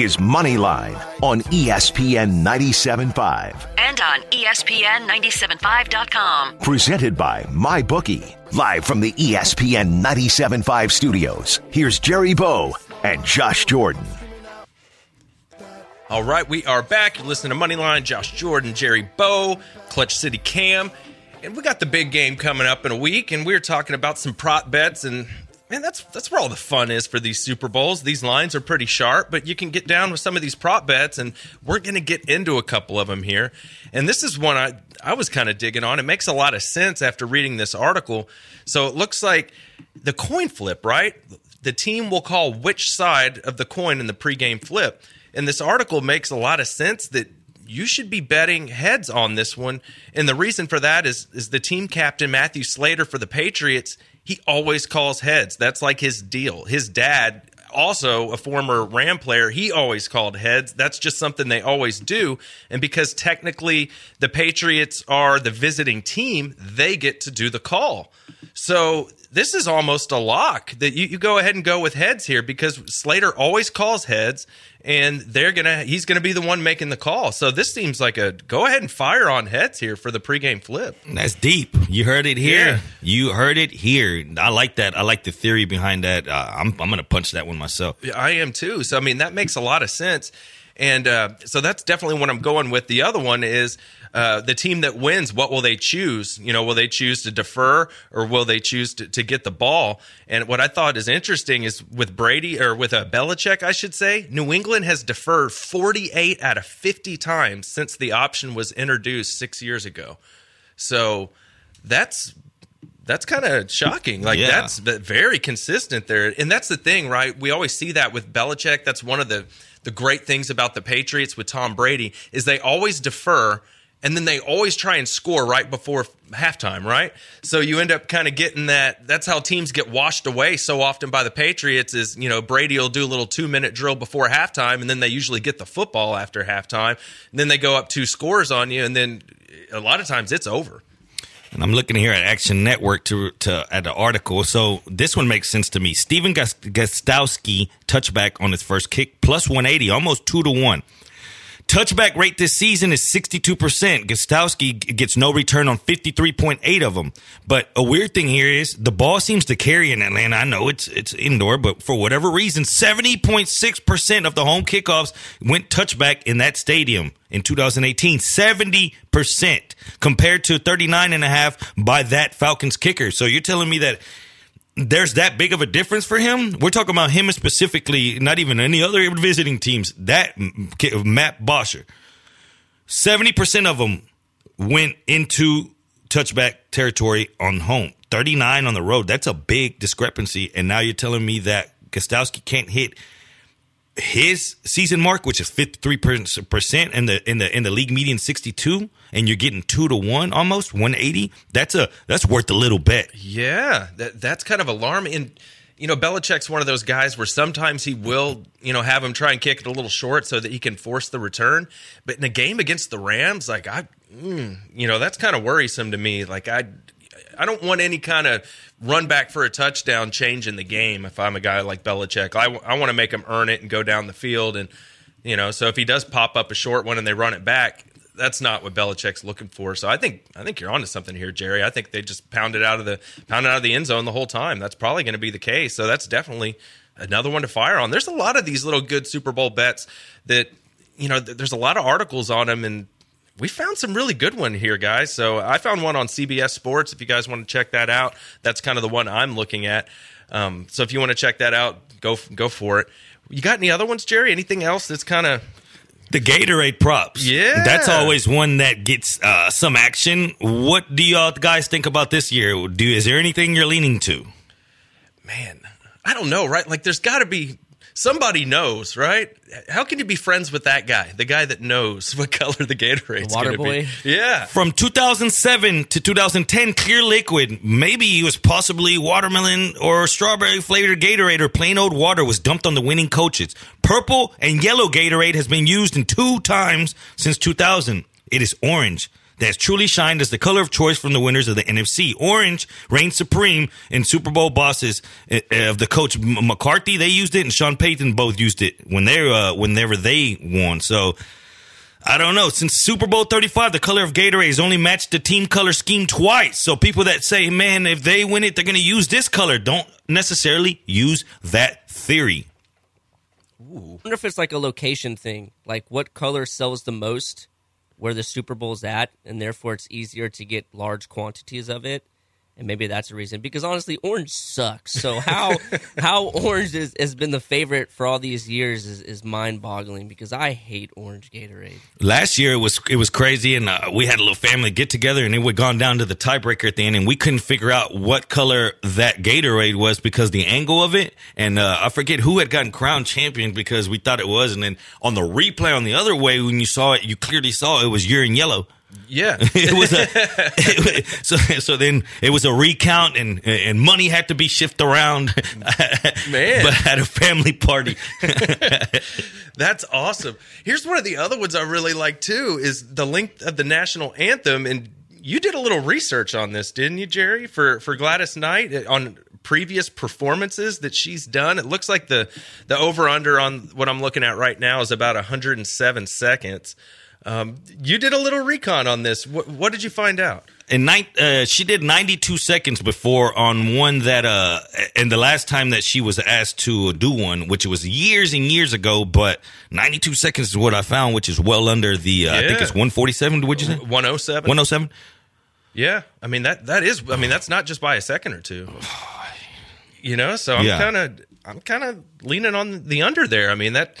is Moneyline on ESPN 97.5. And on E ESPN 975.com. Presented by MyBookie. Live from the ESPN 97.5 studios. Here's Jerry Bow and Josh Jordan. All right, we are back. You're listening to Moneyline, Josh Jordan, Jerry Bow, Clutch City Cam. And we got the big game coming up in a week, and we are talking about some prop bets and man, that's that's where all the fun is for these Super Bowls. These lines are pretty sharp, but you can get down with some of these prop bets, and we're going to get into a couple of them here. And this is one I I was kind of digging on. It makes a lot of sense after reading this article. So it looks like the coin flip, right? The team will call which side of the coin in the pregame flip. And this article makes a lot of sense that you should be betting heads on this one. And the reason for that is is the team captain Matthew Slater for the Patriots, he always calls heads. That's like his deal. His dad also a former Ram player, he always called heads. That's just something they always do. And because technically the Patriots are the visiting team, they get to do the call. So this is almost a lock that you, you go ahead and go with heads here because Slater always calls heads and they're gonna he's gonna be the one making the call. So this seems like a go ahead and fire on heads here for the pregame flip. That's deep. You heard it here. Yeah. You heard it here. I like that. I like the theory behind that. Uh, I'm I'm gonna punch that one myself. Yeah, I am too. So I mean that makes a lot of sense. And uh, so that's definitely what I'm going with. The other one is uh, the team that wins. What will they choose? You know, will they choose to defer or will they choose to, to get the ball? And what I thought is interesting is with Brady or with a Belichick, I should say, New England has deferred 48 out of 50 times since the option was introduced six years ago. So that's that's kind of shocking. Like Yeah. that's very consistent there, and that's the thing, right? We always see that with Belichick. That's one of the the great things about the Patriots with Tom Brady is they always defer. And then they always try and score right before halftime, right? So you end up kind of getting that. That's how teams get washed away so often by the Patriots. Is you know Brady will do a little two minute drill before halftime, and then they usually get the football after halftime. And then they go up two scores on you, and then a lot of times it's over. And I'm looking here at Action Network to to at the article. So this one makes sense to me. Stephen Gostkowski touchback on his first kick plus 180, almost two to one. Touchback rate this season is 62%. Gostkowski gets no return on 53.8 of them. But a weird thing here is the ball seems to carry in Atlanta. I know it's it's indoor, but for whatever reason, 70.6% of the home kickoffs went touchback in that stadium in 2018. 70% compared to 39.5 by that Falcons kicker. So you're telling me that there's that big of a difference for him. We're talking about him specifically, not even any other visiting teams. That Matt Bosher, seventy percent of them went into touchback territory on home. Thirty nine on the road. That's a big discrepancy. And now you're telling me that Gostkowski can't hit his season mark, which is fifty three percent, and the in the in the league median sixty two, and you're getting two to one almost one eighty. That's a that's worth a little bet. Yeah, that that's kind of alarming. And you know, Belichick's one of those guys where sometimes he will, you know, have him try and kick it a little short so that he can force the return. But in a game against the Rams, like I, mm, you know, that's kind of worrisome to me. Like I, I don't want any kind of run back for a touchdown change in the game. If I'm a guy like Belichick, I, I want to make him earn it and go down the field. And you know, so if he does pop up a short one and they run it back, that's not what Belichick's looking for. So I think I think you're onto something here, Jerry. I think they just pounded out of the pounded out of the end zone the whole time. That's probably going to be the case. So that's definitely another one to fire on. There's a lot of these little good Super Bowl bets that you know. th- There's a lot of articles on them, and we found some really good one here, guys. So I found one on CBS Sports. If you guys want to check that out, that's kind of the one I'm looking at. Um, so if you want to check that out, go go for it. You got any other ones, Jerry? Anything else that's kind of The Gatorade props. Yeah. That's always one that gets uh, some action. What do y'all guys think about this year? Do Is there anything you're leaning to? man, I don't know, right? Like, there's got to be somebody knows, right? How can you be friends with that guy, the guy that knows what color the Gatorade's The water going to be? Yeah. From 2007 to 2010, clear liquid, maybe it was possibly watermelon or strawberry flavored Gatorade or plain old water was dumped on the winning coaches. Purple and yellow Gatorade has been used in two times since 2000. It is orange. That has truly shined as the color of choice from the winners of the NFC. Orange reigned supreme in Super Bowl bosses uh, of the coach McCarthy. They used it, and Sean Payton both used it when they uh, whenever they won. So I don't know. Since Super Bowl 35, the color of Gatorade has only matched the team color scheme twice. So people that say, man, if they win it, they're going to use this color, don't necessarily use that theory. I wonder if it's like a location thing. Like what color sells the most where the Super Bowl's at, and therefore it's easier to get large quantities of it. And maybe that's the reason. Because honestly, orange sucks. So how how orange is, has been the favorite for all these years is, is mind boggling because I hate orange Gatorade. Last year it was it was crazy, and uh, we had a little family get together, and it would gone down to the tiebreaker at the end, and we couldn't figure out what color that Gatorade was because the angle of it, and uh, I forget who had gotten crowned champion because we thought it was, and then on the replay on the other way when you saw it, you clearly saw it was urine yellow. Yeah. it was a it so so then it was a recount and and money had to be shifted around Man. but at a family party That's awesome. Here's one of the other ones I really like too is the length of the national anthem and you did a little research on this, didn't you, Jerry, for for Gladys Knight uh, on previous performances that she's done. It looks like the the over under on what I'm looking at right now is about 107 seconds. Um, you did a little recon on this. What, what did you find out? and nine, uh, she did 92 seconds before on one that uh and the last time that she was asked to do one which was years and years ago but 92 seconds is what i found which is well under the uh, i think it's 147 would you say 107. 107 Yeah, I mean that that is. I mean that's not just by a second or two. You know, so I'm Yeah. kind of I'm kind of leaning on the under there. I mean that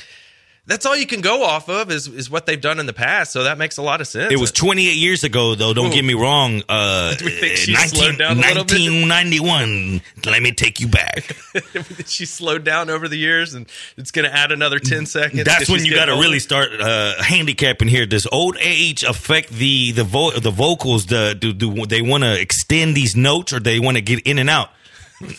that's all you can go off of is is what they've done in the past. So that makes a lot of sense. It was 28 years ago, though. Don't Ooh. get me wrong. Uh, Do we think she slowed down a little bit? 1991. Let me take you back. she slowed down over the years, and it's going to add another ten seconds. That's when you got to really start uh, handicapping here. Does old age affect the the vo- the vocals? The, do, do they want to extend these notes, or they want to get in and out?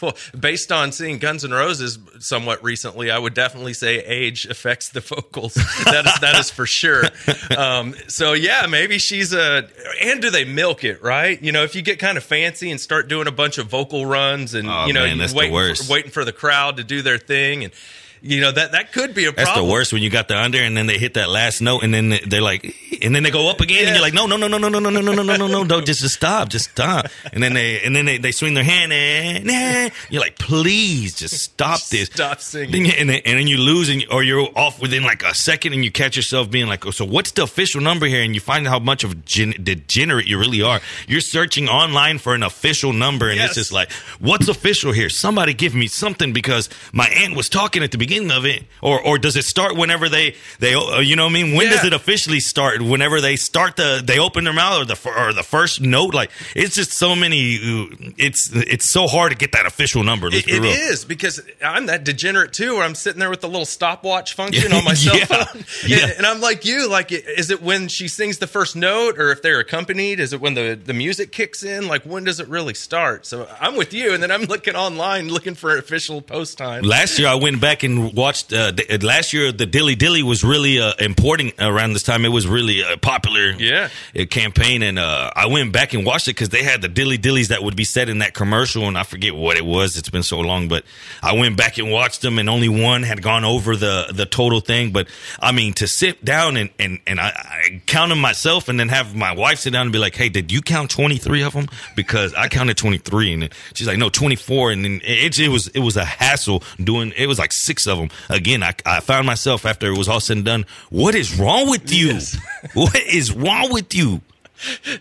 Well, based on seeing Guns N' Roses somewhat recently, I would definitely say age affects the vocals. that is that is for sure. Um, so yeah, maybe she's a. And do they milk it right? You know, if you get kind of fancy and start doing a bunch of vocal runs, and Oh, you know, man, you waiting. For, waiting for the crowd to do their thing, and you know that that could be a That's the worst when you got the under, and then they hit that last note, and then they're like, and then they go up again, and you're like, no, no, no, no, no, no, no, no, no, no, no, no, no, no, just, just stop, just stop. And then they, and then they, they swing their hand, and nah. you're like, please, just stop this. Stop singing. Then and, then, and then you lose, and or you're off within like a second, and you catch yourself being like, oh, so what's the official number here? And you find out how much of gen- degenerate you really are. You're searching online for an official number, and Yes. it's just like, what's official here? Somebody give me something because my aunt was talking at the beginning of it, or or does it start whenever they they uh, you know what I mean? When does it officially start? Whenever they start the they open their mouth or the or the first note? Like it's just so many. uh, It's it's so hard to get that official number. It, real. is because I'm that degenerate too, where I'm sitting there with the little stopwatch function on my cell Yeah. phone, Yeah. and, and I'm like you. Like, is it when she sings the first note, or if they're accompanied? Is it when the the music kicks in? Like, when does it really start? So I'm with you, and then I'm looking online looking for official post time. Last year, I went back and watched. Uh, the, uh, last year, the Dilly Dilly was really uh, important around this time. It was really a popular Yeah. uh, campaign, and uh, I went back and watched it because they had the Dilly Dillies that would be said in that commercial, and I forget what it was. It's been so long, but I went back and watched them, and only one had gone over the the total thing. But I mean, to sit down and and and I, I count them myself, and then have my wife sit down and be like, "Hey, did you count twenty three of them?" Because I counted twenty three, and she's like, "No, twenty four. And then it, it was it was a hassle doing. It was like six of them. Again, I, I found myself after it was all said and done. What is wrong with you? Yes. what is wrong with you?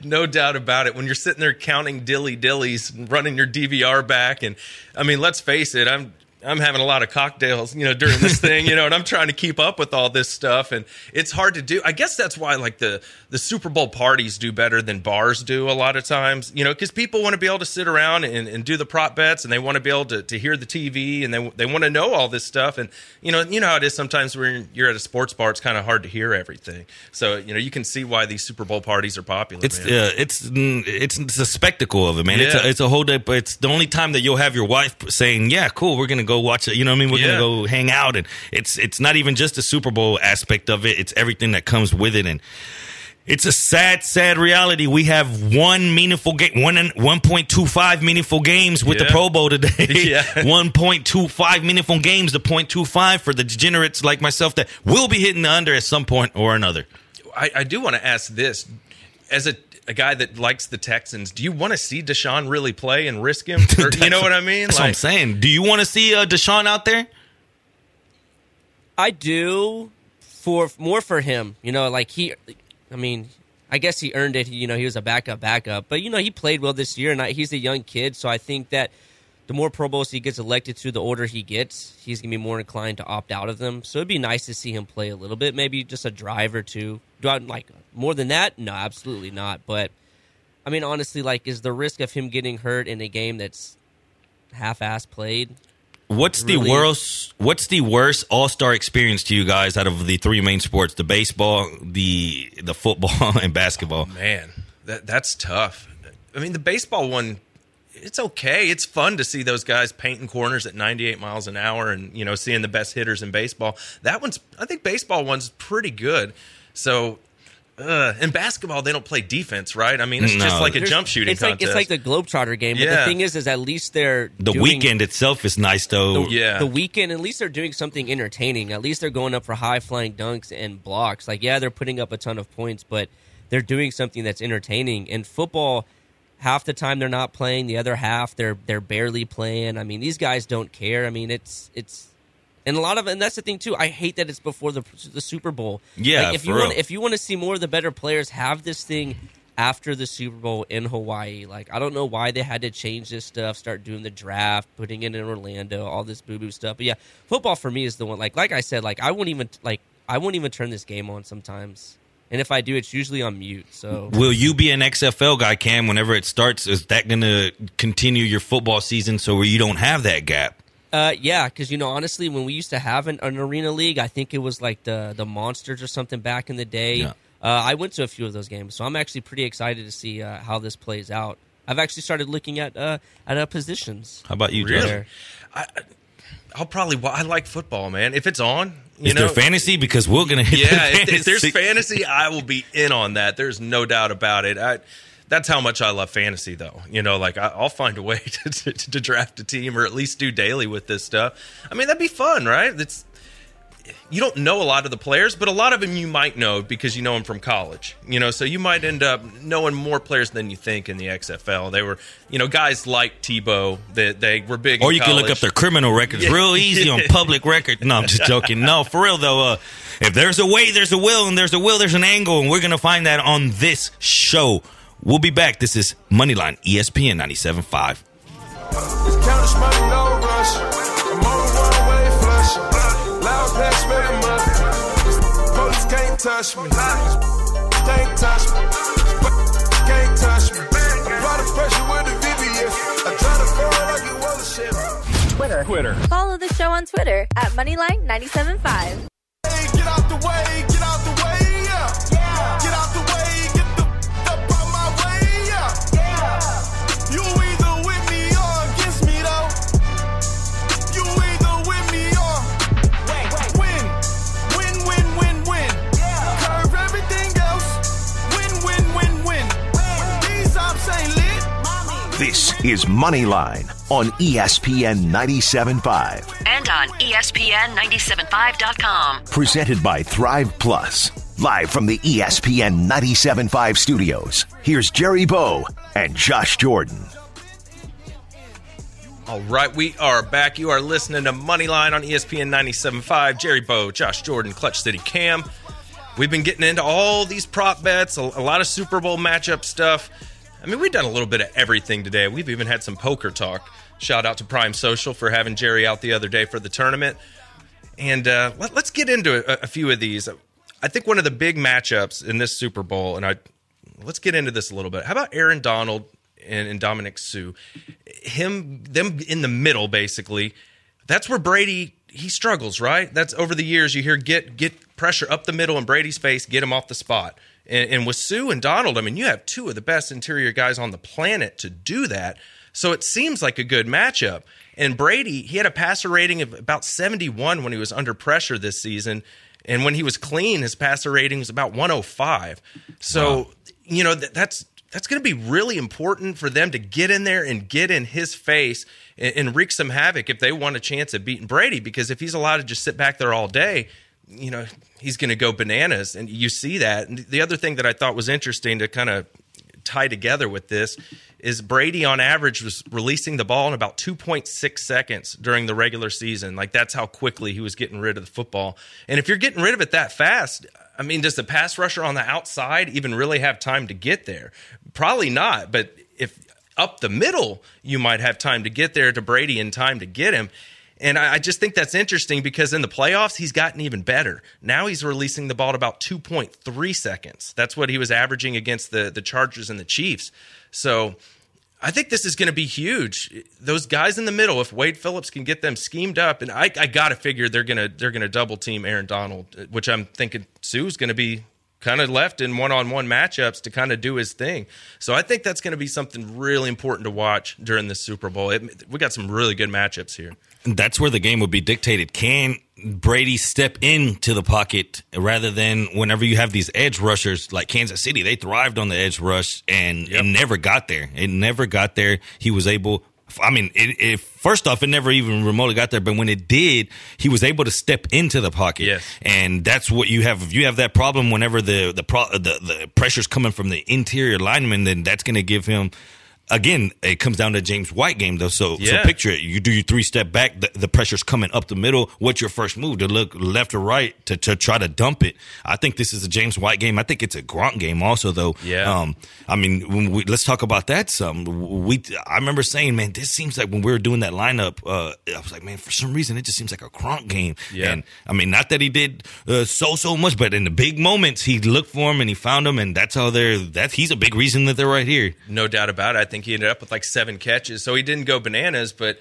No doubt about it. When you're sitting there counting dilly dillies, and running your DVR back, and I mean, let's face it, I'm I'm having a lot of cocktails, you know, during this thing, you know, and I'm trying to keep up with all this stuff, and it's hard to do. I guess that's why like the the Super Bowl parties do better than bars do a lot of times, you know, because people want to be able to sit around and, and do the prop bets, and they want to be able to, to hear the TV, and they they want to know all this stuff, and you know, you know how it is sometimes when you're at a sports bar, it's kind of hard to hear everything. So you know, you can see why these Super Bowl parties are popular. It's man. uh, it's mm, it's it's a spectacle of it, man. It's a, it's a whole day. But it's the only time that you'll have your wife saying, "Yeah, cool, we're gonna go watch it." You know what I mean? We're Yeah. gonna go hang out, and it's it's not even just the Super Bowl aspect of it. It's everything that comes with it, and it's a sad, sad reality. We have one meaningful game, one one point two five meaningful games with the Pro Bowl today. Yeah. one point two five meaningful games. The point two five for the degenerates like myself that will be hitting the under at some point or another. I, I do want to ask this as a, a guy that likes the Texans. Do you want to see Deshaun really play and risk him? Or, you know what I mean? That's what I'm saying. Do you want to see uh, Deshaun out there? I do for more for him. You know, like he, I mean, I guess he earned it. You know, he was a backup, backup, but you know, he played well this year, and I, he's a young kid, so I think that the more Pro Bowls he gets elected to, the order he gets, he's gonna be more inclined to opt out of them. So it'd be nice to see him play a little bit, maybe just a drive or two. Do I like more than that? No, absolutely not. But I mean, honestly, like, is the risk of him getting hurt in a game that's half-ass played? What's the worst? What's the worst All Star experience to you guys out of the three main sports: the baseball, the the football, and basketball? Man, that that's tough. I mean, the baseball one, it's okay. It's fun to see those guys painting corners at 98 miles an hour, and you know, seeing the best hitters in baseball. That one's, I think, baseball one's pretty good. So, uh, in basketball, they don't play defense, right? I mean, it's just like a There's- jump shooting It's like it's like the Globetrotter game. But Yeah. the thing is, is at least they're The doing- weekend itself is nice though. the, Yeah. the weekend, at least they're doing something entertaining. At least they're going up for high flying dunks and blocks. Like, yeah, they're putting up a ton of points, but they're doing something that's entertaining. And football, half the time they're not playing, the other half they're they're barely playing. I mean, these guys don't care. I mean, it's it's. And a lot of, and that's the thing too. I hate that it's before the the Super Bowl. Yeah, like if you want, if you want to see more of the better players, have this thing after the Super Bowl in Hawaii. Like I don't know why they had to change this stuff, start doing the draft, putting it in Orlando, all this boo boo stuff. But yeah, football for me is the one. Like like I said, like I won't even like I won't even turn this game on sometimes. And if I do, it's usually on mute. So Will you be an XFL guy, Cam? Whenever it starts, is that going to continue your football season so where you don't have that gap? Uh, yeah, because you know, honestly, when we used to have an, an arena league, I think it was like the the monsters or something back in the day. Yeah. Uh, I went to a few of those games, so I'm actually pretty excited to see uh, how this plays out. I've actually started looking at uh, at uh, positions. How about you, Really? Josh? there. I'll probably. I like football, man. If it's on, you Is know, there fantasy? Because we're going to hit yeah. If, if there's fantasy. I will be in on that. There's no doubt about it. I, that's how much I love fantasy, though. You know, like I, I'll find a way to, to, to draft a team or at least do daily with this stuff. I mean, that'd be fun, right? It's you don't know a lot of the players, but a lot of them you might know because you know them from college. You know, so you might end up knowing more players than you think in the XFL. They were, you know, guys like Tebow that they, were big. Or in you can look up their criminal records Yeah. real easy on public record. No, I'm just joking. No, for real though. Uh, if there's a way, there's a will, and there's a will, there's an angle, and we're gonna find that on this show. We'll be back. This is Moneyline, ESPN 97.5. can't touch me. Can't touch me. Can't touch me. Apply the pressure with the VVS. I try to fall like it was a shit. Twitter. Follow the show on Twitter at Moneyline975. Hey, get out the way, get out the way, is Moneyline on ESPN 97.5. And on E ESPN 975.com. Presented by Thrive Plus. Live from the ESPN 97.5 studios. Here's Jerry Bow and Josh Jordan. All right, we are back. You are listening to Moneyline on ESPN 97.5. Jerry Bow, Josh Jordan, Clutch City Cam. We've been getting into all these prop bets, a, a lot of Super Bowl matchup stuff. I mean, we've done a little bit of everything today. We've even had some poker talk. Shout out to Prime Social for having Jerry out the other day for the tournament. And uh, let, us get into a, a few of these. I think one of the big matchups in this Super Bowl, and I let's get into this a little bit. How about Aaron Donald and, and Ndamukong Suh? Him, them in the middle, basically. That's where Brady he struggles, right? That's over the years you hear get get pressure up the middle in Brady's face, get him off the spot. And, and with Suh and Donald, I mean, you have two of the best interior guys on the planet to do that. So it seems like a good matchup. And Brady, he had a passer rating of about 71 when he was under pressure this season. And when he was clean, his passer rating was about 105. So, wow. you know, that, that's that's going to be really important for them to get in there and get in his face and, and, wreak some havoc if they want a chance at beating Brady. Because if he's allowed to just sit back there all day, you know, he's going to go bananas. And you see that. And the other thing that I thought was interesting to kind of tie together with this is Brady on average was releasing the ball in about 2.6 seconds during the regular season. Like that's how quickly he was getting rid of the football. And if you're getting rid of it that fast, I mean, does the pass rusher on the outside even really have time to get there? Probably not. But if up the middle, you might have time to get there to Brady in time to get him. And I, just think that's interesting because in the playoffs, he's gotten even better. Now he's releasing the ball at about 2.3 seconds. That's what he was averaging against the, the Chargers and the Chiefs. So I think this is going to be huge. Those guys in the middle, if Wade Phillips can get them schemed up, and I, I got to figure they're going to they're going to double team Aaron Donald, which I'm thinking Suh's going to be kind of left in one-on-one matchups to kind of do his thing. So I think that's going to be something really important to watch during the Super Bowl. It, we got some really good matchups here. That's where the game would be dictated. Can Brady step into the pocket rather than whenever you have these edge rushers like Kansas City, they thrived on the edge rush and yep. it never got there. It never got there. He was able I mean, it, it, first off, it never even remotely got there, but when it did, he was able to step into the pocket. Yes. And that's what you have. If you have that problem whenever the the pro, the, the pressure's coming from the interior lineman, then that's going to give him again, it comes down to James White game though. So, yeah. so picture it. You do your three step back. The, the, pressure's coming up the middle. What's your first move? To look left or right to, to try to dump it. I think this is a James White game. I think it's a Gronk game also though. Yeah. Um, I mean, when we, let's talk about that some. We, I remember saying, man, this seems like when we were doing that lineup, uh, I was like, man, for some reason, it just seems like a Gronk game. Yeah. And I mean, not that he did uh, so, so much, but in the big moments, he looked for him and he found him. And that's how they're, that he's a big reason that they're right here. No doubt about it. I think he ended up with like seven catches, so he didn't go bananas, but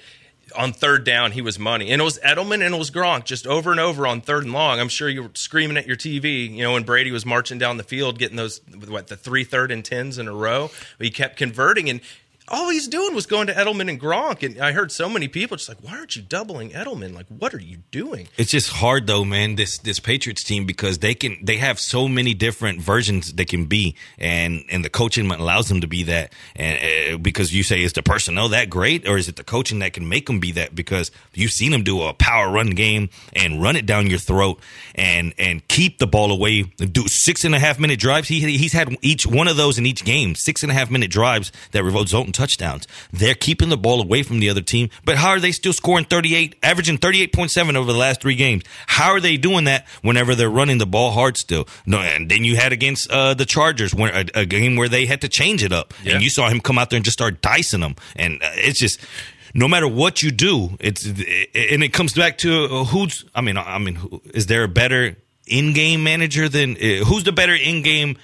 on third down, he was money. And it was Edelman and it was Gronk just over and over on third and long. I'm sure you were screaming at your TV, you know, when Brady was marching down the field, getting those, what, the three third and tens in a row. He kept converting. And all he's doing was going to Edelman and Gronk. And I heard so many people just like, why aren't you doubling Edelman? Like, what are you doing? It's just hard though, man. This this Patriots team because they can they have so many different versions they can be, and and the coaching allows them to be that. And uh, because you say is the personnel that great, or is it the coaching that can make them be that? Because you've seen them do a power run game and run it down your throat and and keep the ball away. Do six and a half minute drives. He he's had each one of those in each game. Six and a half minute drives that result in touchdowns. They're keeping the ball away from the other team, but how are they still scoring 38, averaging 38.7 over the last three games? How are they doing that whenever they're running the ball hard still? No, and then you had against uh, the Chargers, when, a, a, game where they had to change it up, yeah. and you saw him come out there and just start dicing them, and uh, it's just no matter what you do, it's and it comes back to uh, who's. I mean, I mean, is there a better in-game manager than uh, who's the better in-game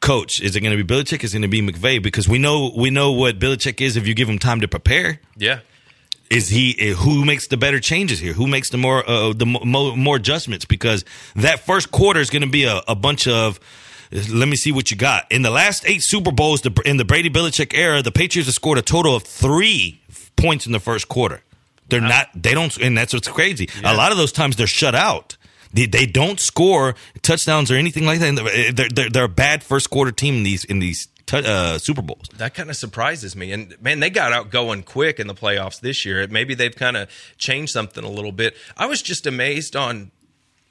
coach? Is it going to be Belichick? Is it going to be McVay? Because we know we know what Belichick is if you give him time to prepare. Yeah. Is he who makes the better changes here? Who makes the more uh, the more, more, adjustments? Because that first quarter is going to be a, a bunch of let me see what you got. In the last eight Super Bowls in the Brady Belichick era, the Patriots have scored a total of three points in the first quarter. They're wow. not. They don't, and that's what's crazy. Yeah. A lot of those times they're shut out. They, they don't score touchdowns or anything like that. They're, they're, they're a bad first quarter team in these in these uh, Super Bowls. That kind of surprises me. And man, they got out going quick in the playoffs this year. Maybe they've kind of changed something a little bit. I was just amazed on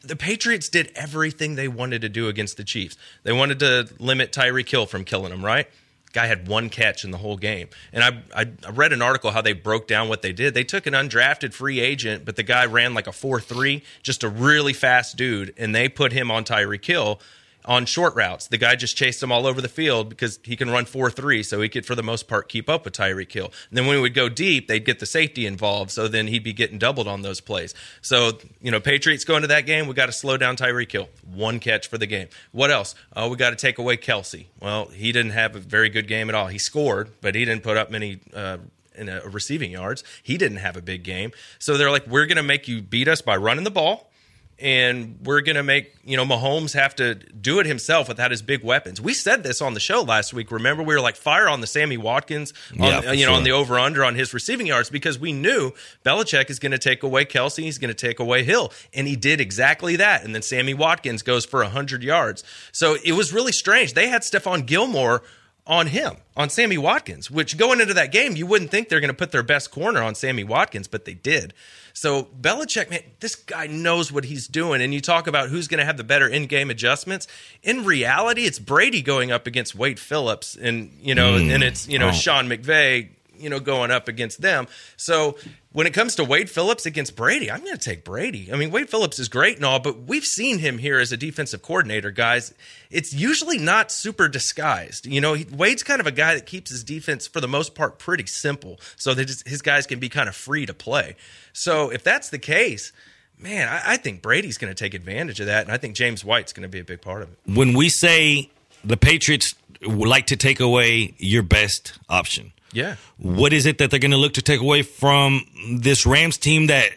the Patriots did everything they wanted to do against the Chiefs. They wanted to limit Tyreek Hill from killing them, right? Guy had one catch in the whole game. And I, I, I, read an article how they broke down what they did. They took an undrafted free agent, but the guy ran like a 4 3, just a really fast dude, and they put him on Tyreek Hill. On short routes. The guy just chased him all over the field because he can run 4 3, so he could, for the most part, keep up with Tyreek Hill. And then when we would go deep, they'd get the safety involved, so then he'd be getting doubled on those plays. So, you know, Patriots go into that game, we got to slow down Tyreek Hill. One catch for the game. What else? Oh, we got to take away Kelce. Well, he didn't have a very good game at all. He scored, but he didn't put up many. Uh, in a receiving yards, he didn't have a big game. So they're like, "We're going to make you beat us by running the ball, and we're going to make you know Mahomes have to do it himself without his big weapons. We said this on the show last week. Remember, we were like fire on the Sammy Watkins, on, Yeah, you know, on the over under on his receiving yards because we knew Belichick is going to take away Kelce, he's going to take away Hill, and he did exactly that. And then Sammy Watkins goes for hundred yards. So it was really strange. They had Stephon Gilmore on him, on Sammy Watkins, which going into that game, you wouldn't think they're going to put their best corner on Sammy Watkins, but they did. So Belichick, man, this guy knows what he's doing. And you talk about who's going to have the better in-game adjustments. In reality, it's Brady going up against Wade Phillips, and you know, hmm. and it's you know Oh. Sean McVay, you know, going up against them. So when it comes to Wade Phillips against Brady, I'm going to take Brady. I mean, Wade Phillips is great and all, but we've seen him here as a defensive coordinator, guys. It's usually not super disguised. You know, he, Wade's kind of a guy that keeps his defense, for the most part, pretty simple so that his, guys can be kind of free to play. So if that's the case, man, I, I think Brady's going to take advantage of that, and I think James White's going to be a big part of it. when we say the Patriots like to take away your best option, Yeah. what is it that they're going to look to take away from this Rams team that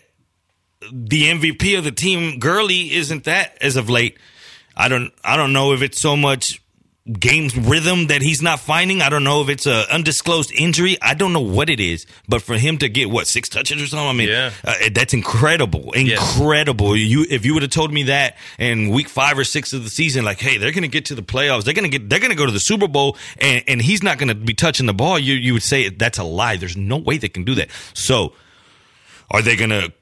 the MVP of the team, Gurley, isn't that as of late? I don't I don't know if it's so much game rhythm that he's not finding. I don't know if it's a undisclosed injury. I don't know what it is. But for him to get what six touches or something, I mean, Yeah. uh, that's incredible, incredible. You if you would have told me that in week five or six of the season, like, hey, they're going to get to the playoffs, they're going to get, they're going to go to the Super Bowl, and, and he's not going to be touching the ball. You you would say that's a lie. There's no way they can do that. So, are they going to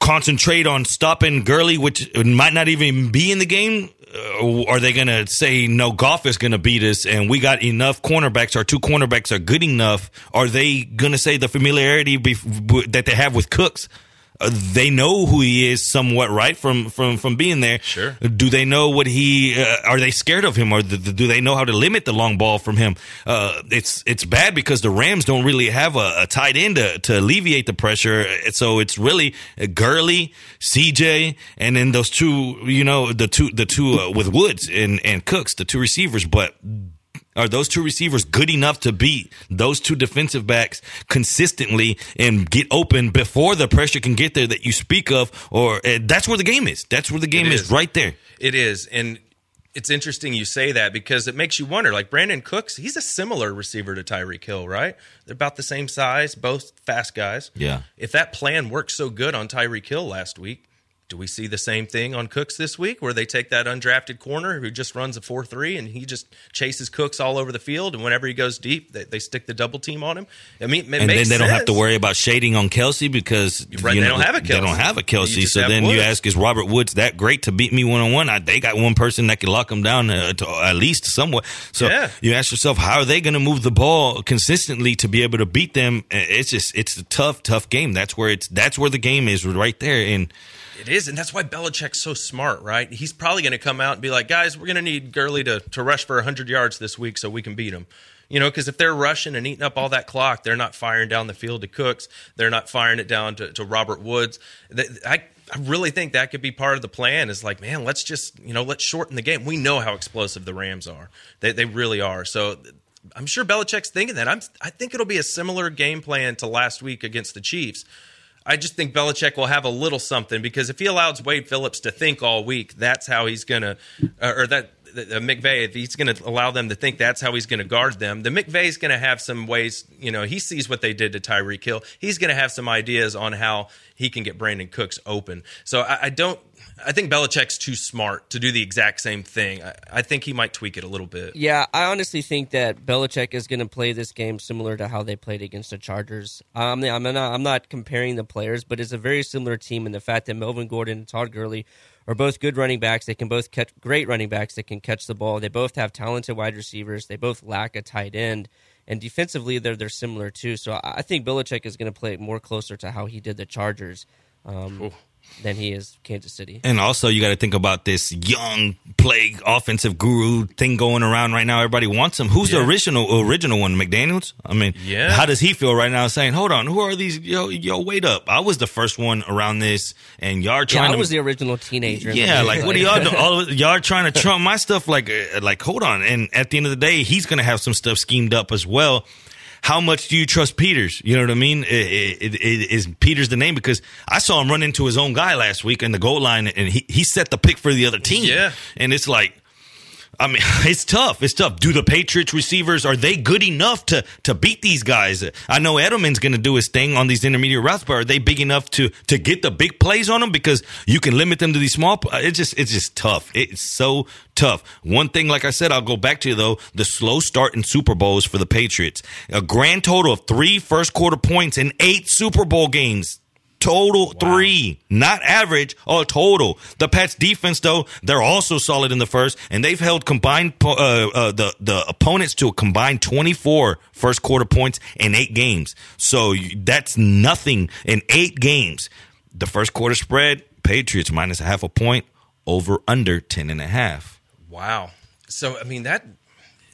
concentrate on stopping Gurley, which might not even be in the game? Uh, are they going to say no? Goff is going to beat us, and we got enough cornerbacks. Our two cornerbacks are good enough. Are they going to say the familiarity bef- that they have with Cooks? Uh, they know who he is somewhat, right? From from from being there. Sure. Do they know what he? Uh, are they scared of him, or do, do they know how to limit the long ball from him? Uh, it's it's bad because the Rams don't really have a, a tight end to, to alleviate the pressure. So it's really uh, Gurley, CJ, and then those two. You know, the two the two uh, with Woods and and Cooks, the two receivers, but. Are those two receivers good enough to beat those two defensive backs consistently and get open before the pressure can get there that you speak of? Or uh, that's where the game is. That's where the game is. is. right there. It is. And it's interesting you say that because it makes you wonder. Like Brandin Cooks, he's a similar receiver to Tyreek Hill, right? They're about the same size, both fast guys. Yeah. If that plan worked so good on Tyreek Hill last week, do we see the same thing on Cooks this week where they take that undrafted corner who just runs a 4 3 and he just chases Cooks all over the field? And whenever he goes deep, they, they stick the double team on him? I mean, and then they don't have to worry about shading on Kelce because Right, you they know, don't have a They Kelce. don't have a Kelce. So then you ask, is Robert Woods that great to beat me one on one? They got one person that can lock him down uh, to, at least somewhat. So Yeah. you ask yourself, how are they going to move the ball consistently to be able to beat them? Uh, It's just it's a tough, tough game. That's where it's that's where the game is right there. And It is, and that's why Belichick's so smart, right? He's probably going to come out and be like, "Guys, we're going to need Gurley to to rush for 100 yards this week so we can beat him." You know, because if they're rushing and eating up all that clock, they're not firing down the field to Cooks. They're not firing it down to, to Robert Woods. I I really think that could be part of the plan. Is like, man, let's just you know let's shorten the game. We know how explosive the Rams are. They they really are. So. I'm sure Belichick's thinking that. I'm. I think it'll be a similar game plan to last week against the Chiefs. I just think Belichick will have a little something because if he allows Wade Phillips to think all week, that's how he's going to, or that uh, McVay, if he's going to allow them to think that's how he's going to guard them, the McVay's going to have some ways, you know, he sees what they did to Tyreek Hill. He's going to have some ideas on how he can get Brandin Cooks open. So I, I don't, I think Belichick's too smart to do the exact same thing. I, I think he might tweak it a little bit. Yeah, I honestly think that Belichick is going to play this game similar to how they played against the Chargers. Um, I'm not, I'm not comparing the players, but it's a very similar team in the fact that Melvin Gordon and Todd Gurley are both good running backs. They can both catch great running backs that can catch the ball. They both have talented wide receivers. They both lack a tight end. And defensively, they're they're similar too. So I think Belichick is going to play it more closer to how he did the Chargers. Um, than he is Kansas City. And also, you got to think about this young plague offensive guru thing going around right now. Everybody wants him. Who's the original original one? McDaniels. I mean, Yeah. How does he feel right now? Saying, "Hold on, who are these? Yo, yo, wait up! I was the first one around this, and y'all are Yeah, trying I to." was the original teenager. yeah, like what are y'all doing? All of, y'all trying to trump my stuff. Like, uh, like hold on. And at the end of the day, he's going to have some stuff schemed up as well. How much do you trust Peters? You know what I mean? I- I- I- I- Is Peters the name? Because I saw him run into his own guy last week in the goal line, and he he set the pick for the other team. Yeah. and it's like. I mean, it's tough. It's tough. Do the Patriots receivers are they good enough to to beat these guys? I know Edelman's going to do his thing on these intermediate routes, but are they big enough to to get the big plays on them? Because you can limit them to these small. It's just it's just tough. It's so tough. One thing, like I said, I'll go back to you though the slow start in Super Bowls for the Patriots. A grand total of three first quarter points in eight Super Bowl games. Total three, not average. Oh, total. The Pats defense, though, they're also solid in the first, and they've held combined uh, uh, the the opponents to a combined 24 first quarter points in eight games. So that's nothing in eight games. The first quarter spread: Patriots minus a half a point, over under ten and a half. Wow. So I mean that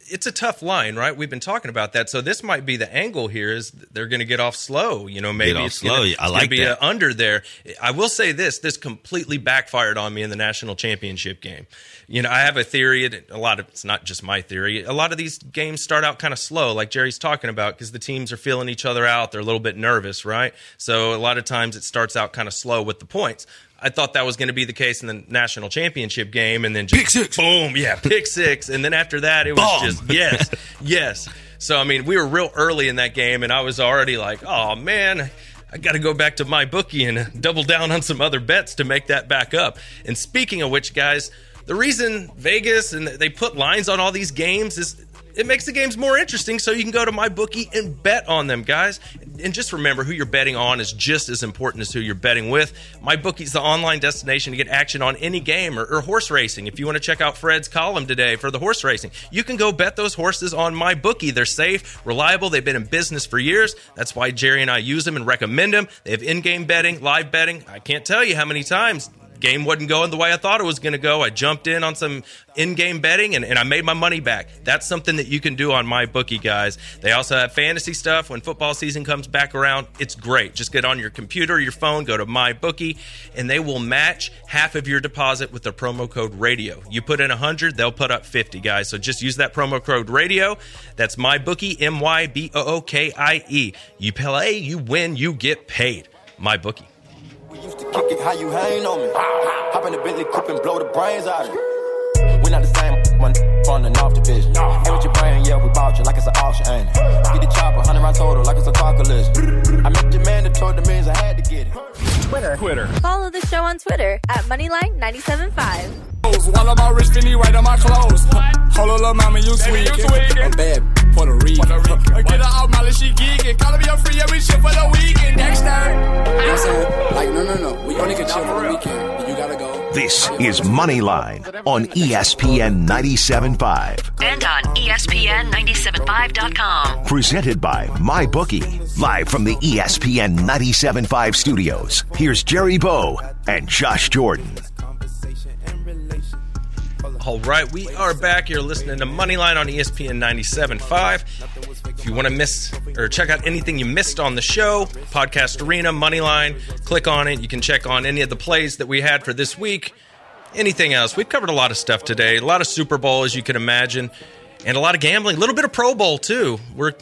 it's a tough line, right? We've been talking about that. So this might be the angle here is they're going to get off slow. You know, maybe off it's gonna, slow. I it's gonna like be that. a under there. I will say this: this completely backfired on me in the national championship game. You know, I have a theory. A lot of it's not just my theory. A lot of these games start out kind of slow, like Jerry's talking about, because the teams are feeling each other out. They're a little bit nervous, right? So a lot of times it starts out kind of slow with the points. I thought that was going to be the case in the national championship game, and then just Pick six. boom, yeah, pick six, and then after that it was Bomb. just yes, yes. So I mean, we were real early in that game, and I was already like, oh man. I got to go back to my bookie and double down on some other bets to make that back up. And speaking of which, guys, the reason Vegas and they put lines on all these games is it makes the games more interesting so you can go to my bookie and bet on them guys. And just remember who you're betting on is just as important as who you're betting with. My bookie's the online destination to get action on any game or, or horse racing. If you want to check out fred's column today for the horse racing you can go bet those horses on my bookie they're safe reliable they've been in business for years. That's why jerry and i use them and recommend them. They have in-game betting live betting. I can't tell you how many times game wasn't going the way I thought it was going to go. I jumped in on some in-game betting and, and I made my money back. That's something that you can do on my bookie, guys. They also have fantasy stuff when football season comes back around. It's great. Just get on your computer, your phone, go to my bookie, and they will match half of your deposit with the promo code radio. You put in 100, they'll put up 50, guys. So just use that promo code radio. That's my bookie, M Y B O O K I E. You play, you win, you get paid. My bookie. We used to kick it how you hang on me. Hop in the Bentley coupe and blow the brains out of you. We not the same, one from the North Division. Hey, with your brain, yeah, we bought you like it's an auction, ain't it? Get the chopper, 100 round total, like it's a car collision. I met your man that told the means I had to get it. Twitter. Twitter. Follow the show on Twitter at Moneyline975. While I'm all rich, Finny right on my clothes. Hold on, little mama, you sweet. I'm bad, Puerto Rican. Get her out, Molly, she geeking. Call me your free every shit for the weekend. Dexter. You know what I'm saying? Like, no, no, no. We only can chill for the weekend. You gotta go. This is Moneyline on ESPN 97.5. And on E ESPN 975.com. Presented by MyBookie. Live from the ESPN 97.5 studios. Here's Jerry Bow and Josh Jordan. All right, we are back. You're listening to Moneyline on ESPN 97.5. If you want to miss or check out anything you missed on the show, Podcast Arena, Moneyline, click on it. You can check on any of the plays that we had for this week. Anything else? We've covered a lot of stuff today. A lot of Super Bowl, as you can imagine, and a lot of gambling. A little bit of Pro Bowl too. We're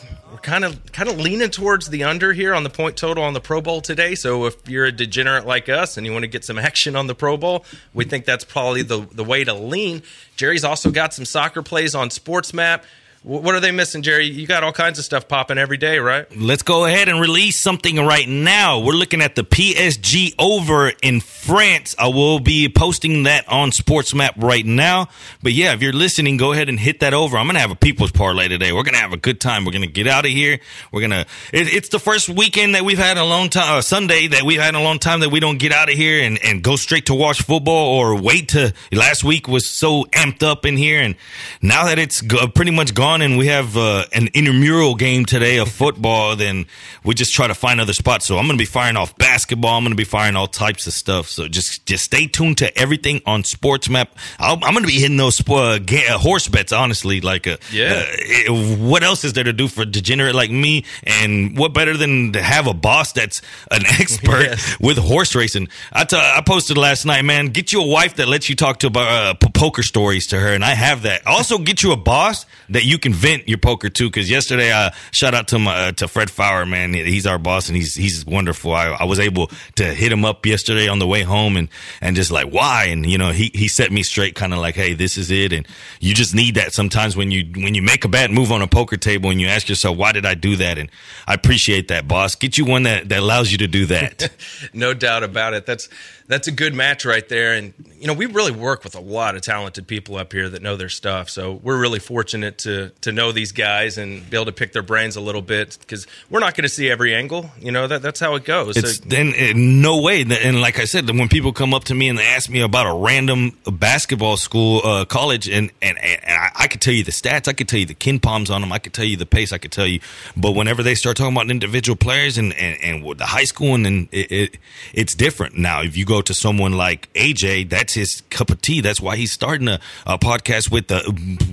kind of kind of leaning towards the under here on the point total on the Pro Bowl today. So if you're a degenerate like us and you want to get some action on the Pro Bowl, we think that's probably the the way to lean. Jerry's also got some soccer plays on SportsMap. Wh- What are they missing, Jerry? You got all kinds of stuff popping every day, right? Let's go ahead and release something right now. We're looking at the PSG over in France. I will be posting that on SportsMap right now. But yeah, if you're listening, go ahead and hit that over. I'm going to have a people's parlay today. We're going to have a good time. We're going to get out of here. We're going to, it, it's the first weekend that we've had a long time, uh, Sunday that we've had a long time that we don't get out of here and, and go straight to watch football or wait to, last week was so amped up in here. And now that it's go, pretty much gone, on and we have uh, an intramural game today of football, then we just try to find other spots. So I'm going to be firing off basketball. I'm going to be firing all types of stuff. So just just stay tuned to everything on SportsMap. I'll, I'm going to be hitting those uh, uh, horse bets. Honestly, like uh, Yeah. uh, what else is there to do for a degenerate like me? And what better than to have a boss that's an expert Yes. with horse racing? I t- I posted last night, man. Get you a wife that lets you talk to about uh, poker stories to her, and I have that. Also, get you a boss that you can vent your poker too. Because yesterday, uh, shout out to my uh, to Fred Fowler, man. He's our boss, and he's he's wonderful. I, I was able to hit him up yesterday on the way home, and and just like why, and you know, he he set me straight, kind of like, hey, this is it, and you just need that sometimes when you when you make a bad move on a poker table, and you ask yourself, why did I do that? And I appreciate that, boss. Get you one that that allows you to do that. no doubt about it. That's that's a good match right there. And you know, we really work with a lot of talented people up here that know their stuff. So we're really fortunate to to know these guys and be able to pick their brains a little bit because we're not going to see every angle. You know, that that's how it goes. It's So- then uh, no way. And like I said, when people come up to me and they ask me about a random basketball school, uh, college, and and, and I, I could tell you the stats, I could tell you the KenPoms on them, I could tell you the pace, I could tell you. But whenever they start talking about individual players and and, and the high school, and, then it, it it's different. Now, if you go to someone like AJ, that's his cup of tea. That's why he's starting a, a podcast with the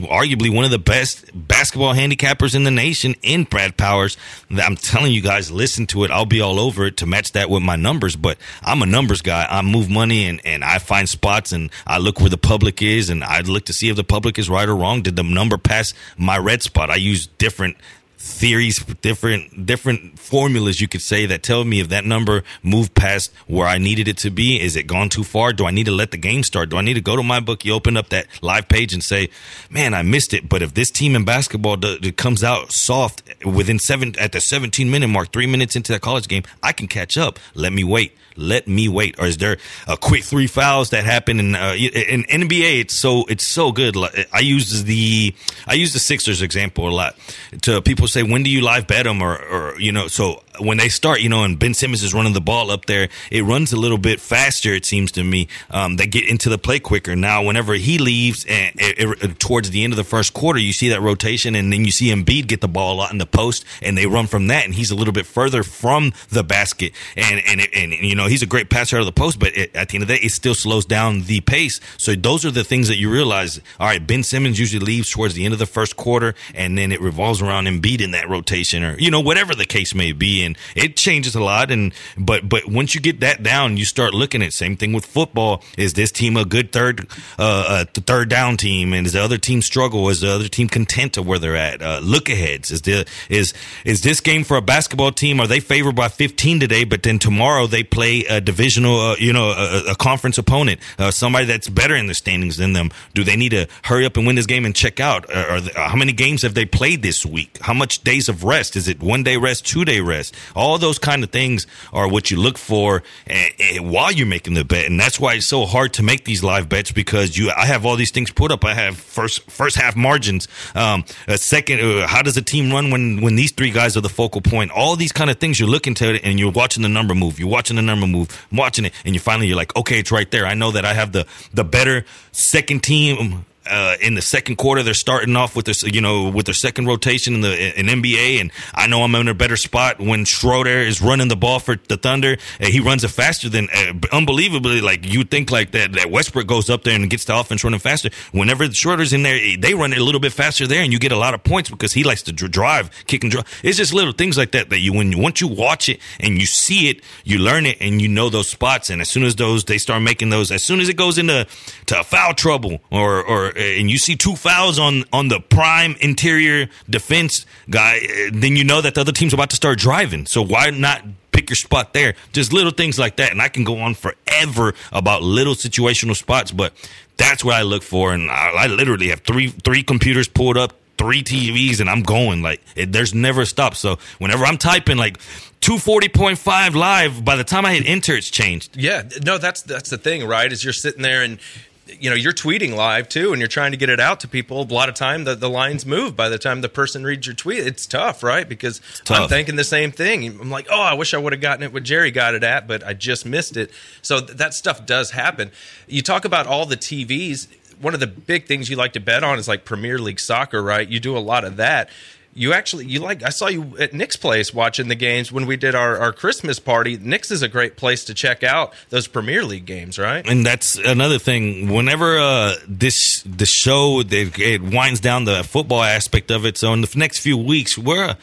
arguably one of the best basketball handicappers in the nation in Brad Powers. I'm telling you guys, listen to it. I'll be all over it to match that with my numbers, but I'm a numbers guy. I move money and, and I find spots and I look where the public is and I look to see if the public is right or wrong. Did the number pass my red spot? I use different theories, different different formulas you could say that tell me if that number moved past where I needed it to be. Is it gone too far? Do I need to let the game start? Do I need to go to my book? You open up that live page and say, "Man, I missed it." But if this team in basketball do, do- comes out soft within seven at the 17 minute mark, three minutes into that college game, I can catch up. Let me wait. Let me wait. Or is there a quick three fouls that happen in uh, in NBA? It's so it's so good. I use the I use the Sixers example a lot. To people say, when do you live bet them? Or or you know, so when they start, you know, and Ben Simmons is running the ball up there, it runs a little bit faster. It seems to me. Um, they get into the play quicker. Now, whenever he leaves, and it, it- towards the end of the first quarter, you see that rotation, and then you see Embiid get the ball a lot in the post, and they run from that, and he's a little bit further from the basket, and and it, and you know he's a great passer out of the post, but it, at the end of the day, it still slows down the pace. So those are the things that you realize. All right, Ben Simmons usually leaves towards the end of the first quarter, and then it revolves around Embiid in that rotation, or you know whatever the case may be, and it changes a lot. And but but once you get that down, you start looking at same thing with football. Is this team a good third uh, uh third down team, and is the other team struggle? Is the other team content to where they're at? Uh, look aheads. Is the is is this game for a basketball team? Are they favored by 15 today? But then tomorrow they play a divisional, uh, you know, a, a conference opponent, uh, somebody that's better in the standings than them. Do they need to hurry up and win this game and check out? Are the, how many games have they played this week? How much days of rest? Is it one day rest, two day rest? All those kind of things are what you look for eh, eh, while you're making the bet, and that's why it's so hard to make these live bets because you. I have all these things put up. I have first first half margins. Um, a second, uh, how does a team run when when these three guys are the focal point? All these kind of things you're looking to it, and you're watching the number move. You're watching the number move, watching it, and you finally you're like, okay, it's right there. I know that I have the the better second team. Uh, in the second quarter, they're starting off with their, you know, with their second rotation in the in NBA, and I know I'm in a better spot when Schroeder is running the ball for the Thunder. And he runs it faster than uh, unbelievably. Like you think like that that Westbrook goes up there and gets the offense running faster. Whenever Schroeder's in there, they run it a little bit faster there, and you get a lot of points because he likes to drive, kick and drive. It's just little things like that that you when once you watch it and you see it, you learn it, and you know those spots. And as soon as those they start making those, as soon as it goes into to foul trouble or or and you see two fouls on on the prime interior defense guy, eh, then you know that the other team's about to start driving. So why not? Pick your spot there. Just little things like that. And I can go on forever about little situational spots, but that's what I look for. And I, I literally have three three computers pulled up, three TVs, and I'm going like it, there's never a stop. So whenever I'm typing like 240.5 live, by the time I hit enter, it's changed. Yeah, no, that's that's the thing, right? Is you're sitting there and you know you're tweeting live too, and you're trying to get it out to people. A lot of time the, the lines move by the time the person reads your tweet. It's tough, right? Because I'm thinking the same thing. I'm like, oh, I wish I would have gotten it what Jerry got it at, but I just missed it. So th- that stuff does happen. You talk about all the TVs. one of the big things you like to bet on is like Premier League soccer, right? You do a lot of that. You actually you like I saw you at Nick's place watching the games when we did our, our Christmas party. Nick's is a great place to check out those Premier League games, right? and that's another thing. Whenever uh, this the show it, it winds down the football aspect of it, so in the next few weeks we're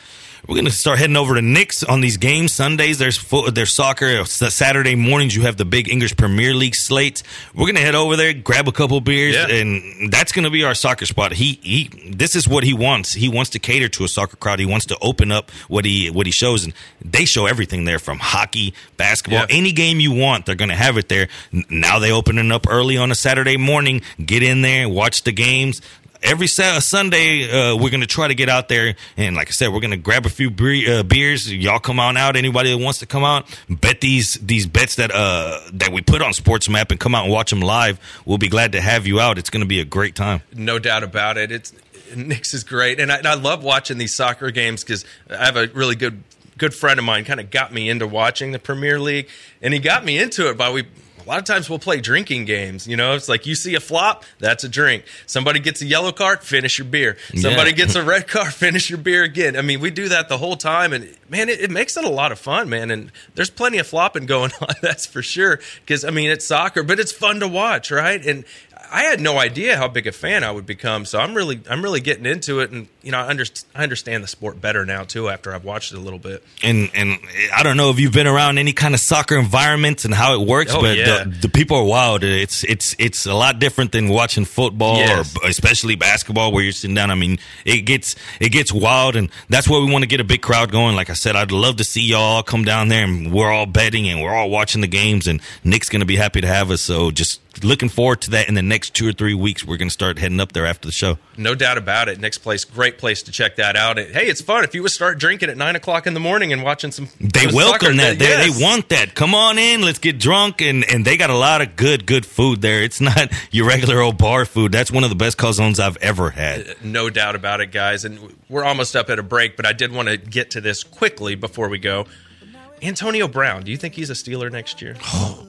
we're gonna start heading over to Nick's on these games. Sundays there's fo- there's soccer. Uh, Saturday mornings you have the big English Premier League slates. We're gonna head over there, grab a couple beers, Yeah. and that's gonna be our soccer spot. He he, this is what he wants. He wants to cater to a soccer crowd. He wants to open up what he what he shows, and they show everything there from hockey, basketball, Yeah. any game you want. They're gonna have it there. Now they open it up early on a Saturday morning. Get in there, watch the games. Every Sa- Sunday, uh, we're gonna try to get out there, and like I said, we're gonna grab a few bre- uh, beers. Y'all come on out. Anybody that wants to come out, bet these these bets that uh that we put on SportsMap and come out and watch them live. We'll be glad to have you out. It's gonna be a great time. No doubt about it. It's Nick's is great, and I, and I love watching these soccer games because I have a really good good friend of mine. Kind of got me into watching the Premier League, and he got me into it by we. A lot of times we'll play drinking games. You know, it's like you see a flop, that's a drink. Somebody gets a yellow card, finish your beer. Somebody Yeah. gets a red card, finish your beer again. I mean, we do that the whole time, and man, it, it makes it a lot of fun, man. And there's plenty of flopping going on, that's for sure. Because I mean, it's soccer, but it's fun to watch, right? And I had no idea how big a fan I would become, so I'm really, I'm really getting into it, and you know, I, underst- I understand the sport better now too after I've watched it a little bit. and and I don't know if you've been around any kind of soccer environments and how it works, Oh, but yeah. the, the people are wild. It's it's it's a lot different than watching football Yes. or especially basketball where you're sitting down. I mean, it gets it gets wild, and that's where we want to get a big crowd going. Like I said, I'd love to see y'all come down there, and we're all betting and we're all watching the games, and Nick's going to be happy to have us. So just looking forward to that in the next two or three weeks. We're going to start heading up there after the show. No doubt about it. Nick's place, great place to check that out. Hey, it's fun if you would start drinking at nine o'clock in the morning and watching some. They welcome soccer. that. They, Yes. they want that. Come on in. Let's get drunk. And, and they got a lot of good, good food there. It's not your regular old bar food. That's one of the best calzones I've ever had. Uh, no doubt about it, guys. And we're almost up at a break, but I did want to get to this quickly before we go. Antonio Brown, do you think he's a Steeler next year? Oh,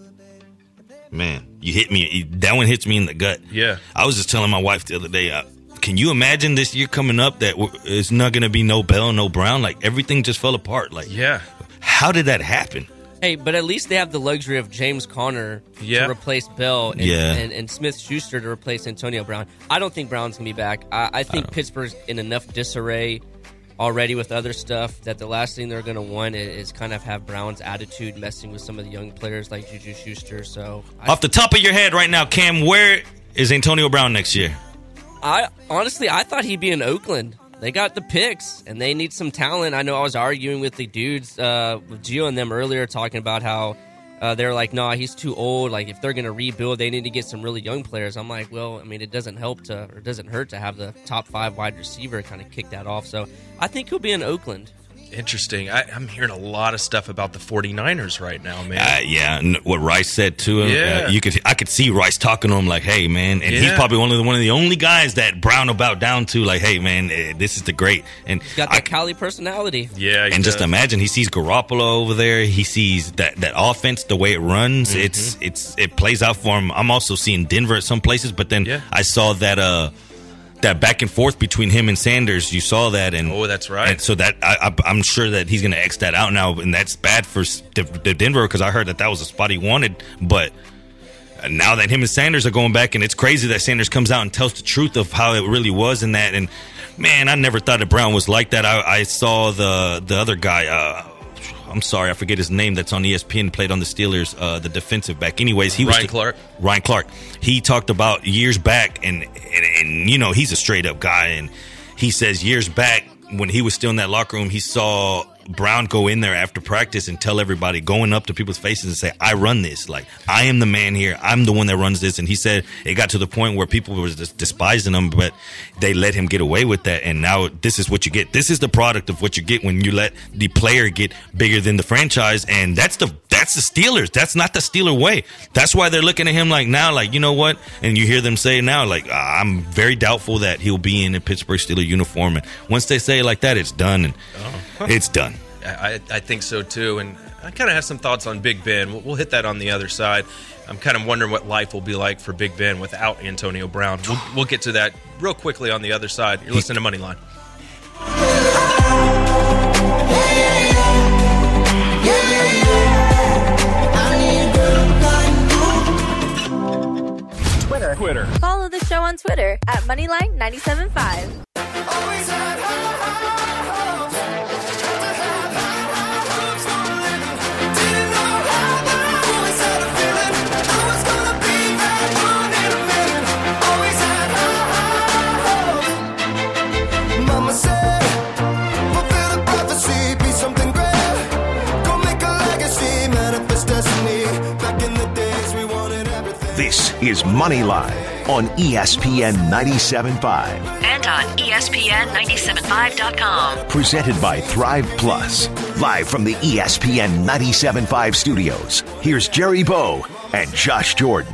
Man, you hit me. That one hits me in the gut. Yeah. I was just telling my wife the other day, uh, can you imagine this year coming up that it's not going to be no Bell, no Brown? Like everything just fell apart. Like, Yeah. how did that happen? Hey, but at least they have the luxury of James Conner Yeah. to replace Bell and, Yeah. and, and Smith Schuster to replace Antonio Brown. I don't think Brown's going to be back. I, I think Pittsburgh's in enough disarray already with other stuff that the last thing they're going to want is, is kind of have Brown's attitude messing with some of the young players like Juju Schuster. So I, Off the top of your head right now, Cam, where is Antonio Brown next year? I honestly I thought he'd be in Oakland. They got the picks and they need some talent. I know I was arguing with the dudes, uh, with Gio and them earlier, talking about how uh, they're like, "Nah, he's too old. Like, if they're gonna rebuild, they need to get some really young players." I'm like, "Well, I mean, it doesn't help to, or it doesn't hurt to have the top five wide receiver kind of kick that off." So I think he'll be in Oakland. Interesting. I, I'm hearing a lot of stuff about the 49ers right now, man. Uh, yeah, and what Rice said to him. Yeah. uh, you could, I could see Rice talking to him like, "Hey, man," and he's probably one of the one of the only guys that Brown will bow down to. Like, "Hey, man, eh, this is the great." And Got I, that Cali personality. yeah. he and just imagine he sees Garoppolo over there. He sees that that offense, the way it runs. Mm-hmm. It's it's it plays out for him. I'm also seeing Denver at some places, but then Yeah. I saw that uh that back and forth between him and Sanders. You saw that, and Oh, that's right. And so that I, I'm sure that he's going to X that out now, and that's bad for the, the Denver because I heard that that was a spot he wanted, but. Now that him and Sanders are going back, and it's crazy that Sanders comes out and tells the truth of how it really was in that. And man, I never thought that Brown was like that. I, I saw the the other guy. Uh, I'm sorry, I forget his name. That's on ESPN. Played on the Steelers, uh, the defensive back. Anyways, he was Ryan Clark. Ryan Clark. He talked about years back, and, and and you know he's a straight up guy, and he says years back when he was still in that locker room, he saw Brown go in there after practice and tell everybody, going up to people's faces and say, "I run this. Like I am the man here. I'm the one that runs this." And he said it got to the point where people were just despising him, but they let him get away with that. And now this is what you get. This is the product of what you get when you let the player get bigger than the franchise, and that's the that's the Steelers. That's not the Steeler way. That's why they're looking at him like now, like you know what? And you hear them say now, like "Ah, I'm very doubtful that he'll be in a Pittsburgh Steeler uniform. And once they say like that, it's done, and it's done. I, I think so too. And I kind of have some thoughts on Big Ben. We'll, we'll hit that on the other side. I'm kind of wondering what life will be like for Big Ben without Antonio Brown. We'll, we'll get to that real quickly on the other side. You're listening to Moneyline. Twitter. Twitter. Follow the show on Twitter at Moneyline975. Everything. This is Moneyline on E ESPN 97.5. And on E ESPN 975.com. Presented by Thrive Plus. Live from the ESPN 97.5 studios. Here's Jerry Bow and Josh Jordan.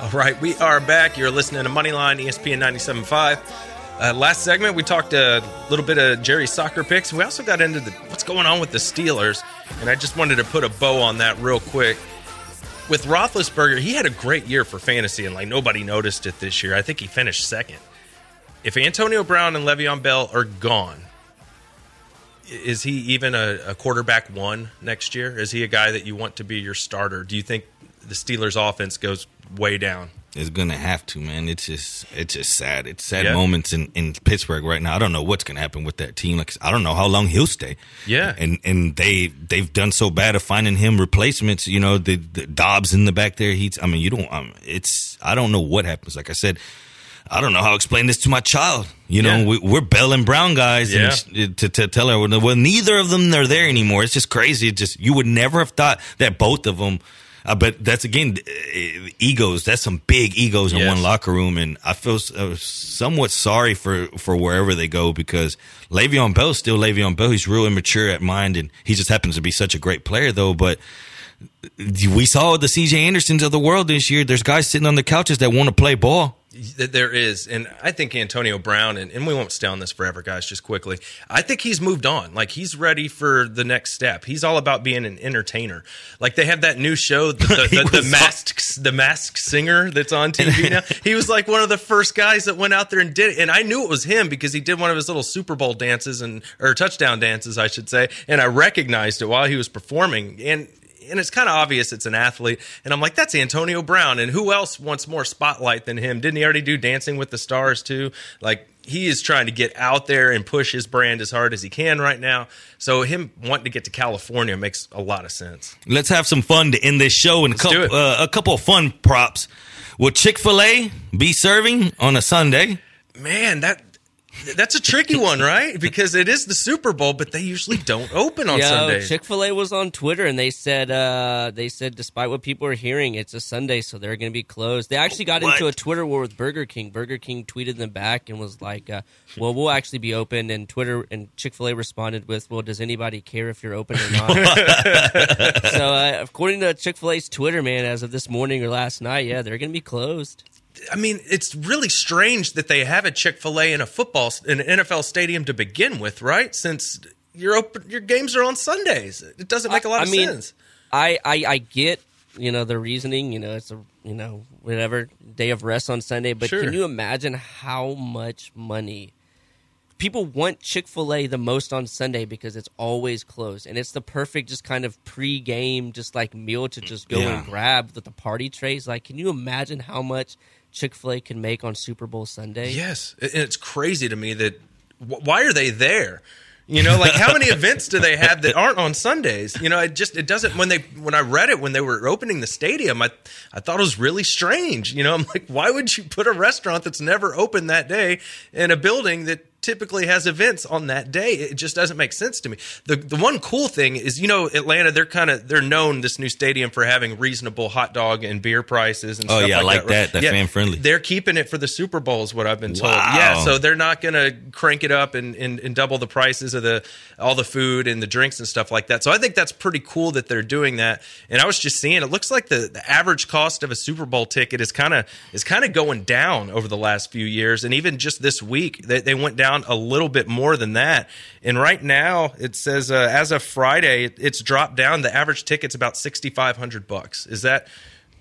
All right, we are back. You're listening to Moneyline, ESPN 97.5. Uh, last segment, we talked a little bit of Jerry's soccer picks. We also got into the, what's going on with the Steelers, and I just wanted to put a bow on that real quick. With Roethlisberger, he had a great year for fantasy, and like nobody noticed it this year. I think he finished second. If Antonio Brown and Le'Veon Bell are gone, is he even a, a quarterback one next year? Is he a guy that you want to be your starter? Do you think the Steelers' offense goes way down? It's gonna have to, man. It's just it's just sad. It's sad Yeah. moments in, in Pittsburgh right now. I don't know what's gonna happen with that team. Like I don't know how long he'll stay. Yeah. and and they they've done so bad of finding him replacements. You know, the, the Dobbs in the back there. He's. I mean, you don't. Um, it's. I don't know what happens. Like I said. I don't know how to explain this to my child. You know, Yeah. we, we're Bell and Brown guys, Yeah. and to, to tell her, well, neither of them are there anymore. It's just crazy. It just you would never have thought that both of them. Uh, but that's again uh, egos. That's some big egos in Yes. one locker room, and I feel uh, somewhat sorry for for wherever they go because Le'Veon Bell's still Le'Veon Bell. He's real immature at mind, and he just happens to be such a great player, though. But we saw the C.J. Andersons of the world this year. There's guys sitting on the couches that want to play ball. Th- There is, and I think Antonio Brown, and, and we won't stay on this forever, guys. Just quickly, I think he's moved on. Like he's ready for the next step. He's all about being an entertainer. Like they have that new show, the, the, the, the masked, the masked singer that's on TV now. He was like one of the first guys that went out there and did it, and I knew it was him because he did one of his little Super Bowl dances and or touchdown dances, I should say, and I recognized it while he was performing, and and it's kind of obvious it's an athlete. And I'm like, that's Antonio Brown. And who else wants more spotlight than him? Didn't he already do Dancing with the Stars too? Like he is trying to get out there and push his brand as hard as he can right now. So him wanting to get to California makes a lot of sense. Let's have some fun to end this show and a couple, uh, a couple of fun props. Will Chick Fil A be serving on a Sunday? Man, that that's a tricky one, right? Because it is the Super Bowl, but they usually don't open on Yo, Sundays. Chick Fil A was on Twitter and they said uh, they said despite what people are hearing, it's a Sunday, so they're going to be closed. They actually got into a Twitter war with Burger King. Burger King tweeted them back and was like, uh, "Well, we'll actually be open." And Twitter and Chick Fil A responded with, "Well, does anybody care if you're open or not?" so, uh, according to Chick Fil A's Twitter, man, as of this morning or last night, yeah, they're going to be closed. I mean, it's really strange that they have a Chick Fil A in a football in an NFL stadium to begin with, right? Since your open your games are on Sundays, it doesn't make a lot I of mean, sense. I, I I get you know the reasoning. You know, it's a you know whatever day of rest on Sunday. But Sure. can you imagine how much money people want Chick Fil A the most on Sunday because it's always closed and it's the perfect just kind of pre-game just like meal to just go Yeah. and grab with the party trays. Like, can you imagine how much Chick Fil A can make on Super Bowl Sunday? Yes, and it's crazy to me that wh- why are they there? You know, like how many events do they have that aren't on Sundays? You know, it just it doesn't. When they when I read it when they were opening the stadium, I I thought it was really strange. You know, I'm like, why would you put a restaurant that's never open that day in a building that typically has events on that day? It just doesn't make sense to me. The the one cool thing is, you know, Atlanta they're kind of they're known this new stadium for having reasonable hot dog and beer prices and Oh, stuff yeah, I like, like right? that. That's fan-friendly. They're keeping it for the Super Bowl, is what I've been told. Wow. Yeah, so they're not going to crank it up and, and, and double the prices of the all the food and the drinks and stuff like that. So I think that's pretty cool that they're doing that. And I was just seeing, it looks like the, the average cost of a Super Bowl ticket is kind of is kind of going down over the last few years. And even just this week, they, they went down down a little bit more than that. And right now, it says uh, as of Friday, it, it's dropped down. The average ticket's about sixty five hundred bucks. Is that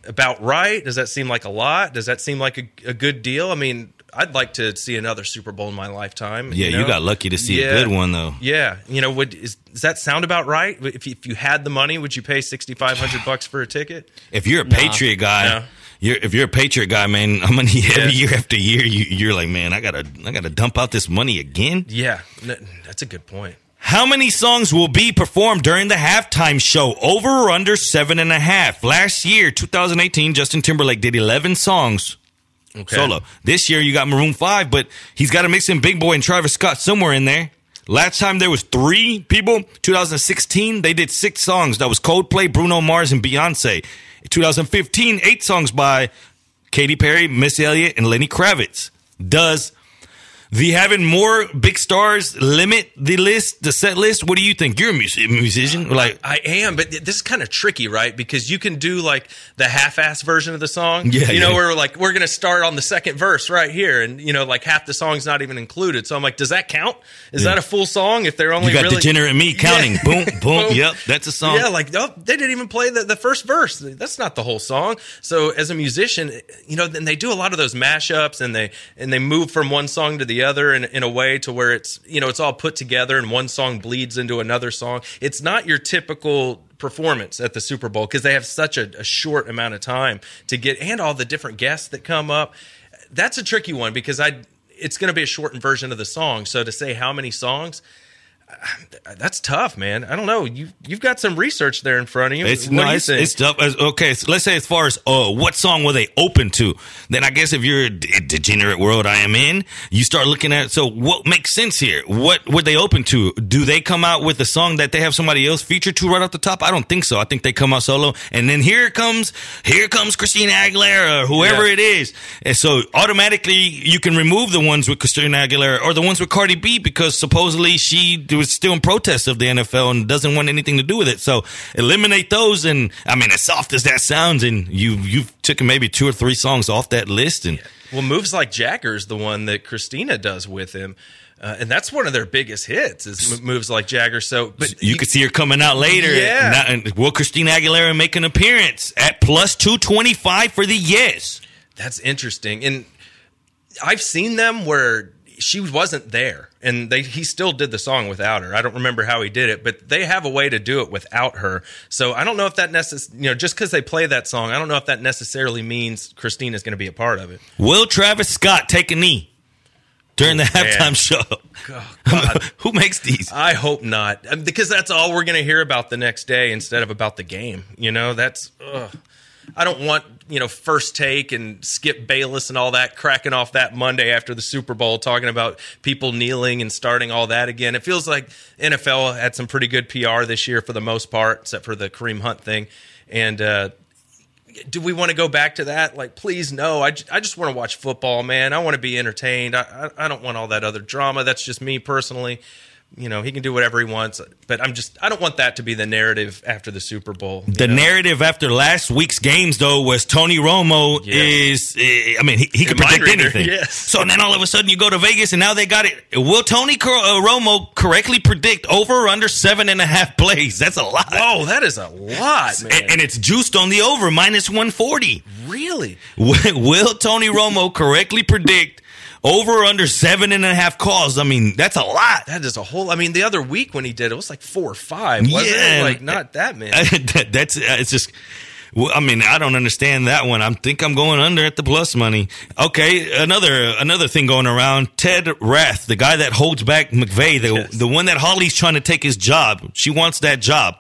about right? Does that seem like a lot? Does that seem like a, a good deal? I mean, I'd like to see another Super Bowl in my lifetime. Yeah, you know? got lucky to see a good one, though. Yeah, you know, would is, does that sound about right? If you, if you had the money, would you pay sixty five hundred bucks for a ticket? If you're a Patriot guy, No. You're if you're a Patriot guy, man, I'm gonna every year after year, you, you're like, man, I gotta I gotta dump out this money again. Yeah, that's a good point. How many songs will be performed during the halftime show? Over or under seven and a half? Last year, 2018, Justin Timberlake did 11 songs Okay. solo. This year, you got Maroon 5, but he's got to mix in Big Boi and Travis Scott somewhere in there. Last time there was three people. 2016, they did six songs. That was Coldplay, Bruno Mars, and Beyonce. 2015, eight songs by Katy Perry, Missy Elliott, and Lenny Kravitz. Does the having more big stars limit the list, the set list? What do you think? You're a mus- musician, like I am, but th- this is kind of tricky, right? Because you can do like the half-ass version of the song. Yeah, you know, yeah. where like we're gonna start on the second verse right here, and you know, like half the song's not even included. So I'm like, does that count? Is that a full song? If they're only you got really degenerate me counting. Yeah. Boom, boom. Yep, that's a song. Yeah, like oh, they didn't even play the, the first verse. That's not the whole song. So as a musician, you know, then they do a lot of those mashups and they and they move from one song to the other in, in a way to where it's you know it's all put together and one song bleeds into another song. It's not your typical performance at the Super Bowl because they have such a, a short amount of time to get and all the different guests that come up. That's a tricky one because I it's going to be a shortened version of the song. So to say how many songs. That's tough, man. I don't know. You you've got some research there in front of you. It's what do you it's, tough. Okay, so let's say as far as uh, what song were they open to? Then I guess if you're a degenerate world I am in, you start looking at so what makes sense here. What were they open to? Do they come out with a song that they have somebody else featured to right off the top? I don't think so. I think they come out solo, and then here comes here comes Christina Aguilera or whoever Yeah. it is, and so automatically you can remove the ones with Christina Aguilera or the ones with Cardi B because supposedly she was still in protest of the NFL and doesn't want anything to do with it. So eliminate those, and I mean, as soft as that sounds, and you you've taken maybe two or three songs off that list, and well, moves like Jagger is the one that Christina does with him, uh, and that's one of their biggest hits. Is moves like Jagger. So, but you could see her coming out later. Yeah. Now- and will Christina Aguilera make an appearance at plus two twenty five for the yes? That's interesting. And I've seen them where she wasn't there and they he still did the song without her. I don't remember how he did it, but they have a way to do it without her. So I don't know if that necess- you know just cuz they play that song, I don't know if that necessarily means Christina's going to be a part of it. Will Travis Scott take a knee during the oh, man. halftime show? Oh, God. Who makes these? I hope not, because that's all we're going to hear about the next day instead of about the game. You know, that's. Ugh. I don't want you know first take and Skip Bayless and all that cracking off that Monday after the Super Bowl talking about people kneeling and starting all that again. It feels like NFL had some pretty good PR this year for the most part, except for the Kareem Hunt thing. And uh, do we want to go back to that? Like, please, no. I, I just want to watch football, man. I want to be entertained. I, I, I don't want all that other drama. That's just me personally. You know, he can do whatever he wants, but I'm just, I don't want that to be the narrative after the Super Bowl. The know? narrative after last week's games, though, was Tony Romo Yeah. is. eh, I mean, he, he can predict reader, anything. yes. So then all of a sudden you go to Vegas and now they got it. Will Tony Cor- uh, Romo correctly predict over or under seven and a half plays? That's a lot. Whoa, that is a lot, man. And, and it's juiced on the over minus one forty. really? Will will Tony Romo correctly predict over or under seven and a half calls? I mean, that's a lot. That is a whole. I mean, the other week when he did it, was like four or five. Wasn't Yeah. it? Like not that many. that, that's uh, it's just. I mean, I don't understand that one. I think I'm going under at the plus money. Okay, another another thing going around. Ted Rath, the guy that holds back McVay, the Yes. the one that Holly's trying to take his job. She wants that job.